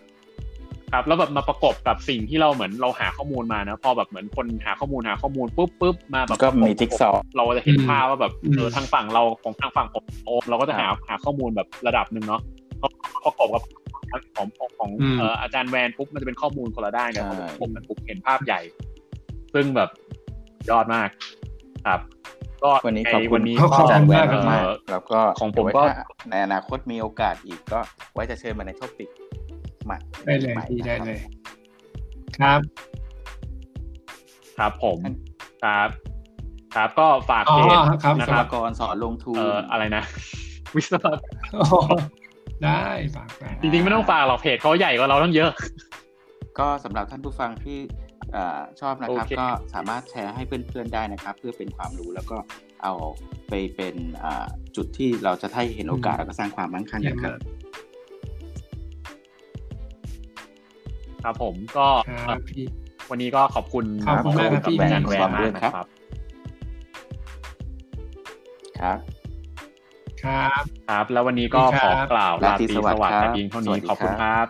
ๆ ครับ แล้วแบบมาประกบกับสิ่งที่เราเหมือนเราหาข้อมูลมานะพอแบบเหมือนคนหาข้อมูลหาข้อมูลปุ๊บปุ๊บมาแบบก็มีจิ๊กซอเราจะเห็นภาพว่าแบบเออทางฝั่งเราของทางฝั่งผมโอมเราก็จะหาหาข้อมูลแบบระดับหนึ่งเนาะประกอบกับของของอาจารย์แวนปุ๊บมันจะเป็นข้อมูลคนละด้านกันผมมันปุ๊บเห็นภาพใหญ่ ซึ่งแบบยอดมากครับ ก็วันนี้ขอบคุณนี้อาจารย์แวนมากแล้วก็ของผมก็ในอนาคตมีโอกาสอีกก็ไว้จะเชิญมาใน topic ใหม่ได้เลยได้เลย ครับ ครับผมครับครับก็ฝากเพจนะครับกรสอนลงทุนอะไรนะ วิศวกรได้ฝากจริงๆไม่ต้องฝากหรอกเพจเขาใหญ่กว่าเราต้องเยอะ ก็สำหรับท่านผู้ฟังที่ ชอบนะครับ ก็สามารถแชร์ให้เพื่อนๆได้นะครับ เพื่อเป็นความรู้แล้วก็เอาไปเป็นจุดที่เราจะให้เห็นโอกาสแล้วก็สร้างความมั่งคั่งนะครับครับผมก็วันนี้ก็ขอบคุณขอบคุณมากครับพี่แวนแวนมากนะครับ ครับ ครับ ครับ แล้ววันนี้ก็ขอกล่าวลาตรีสวัสดิ์แต่เพียงเท่านี้ขอบคุณครับ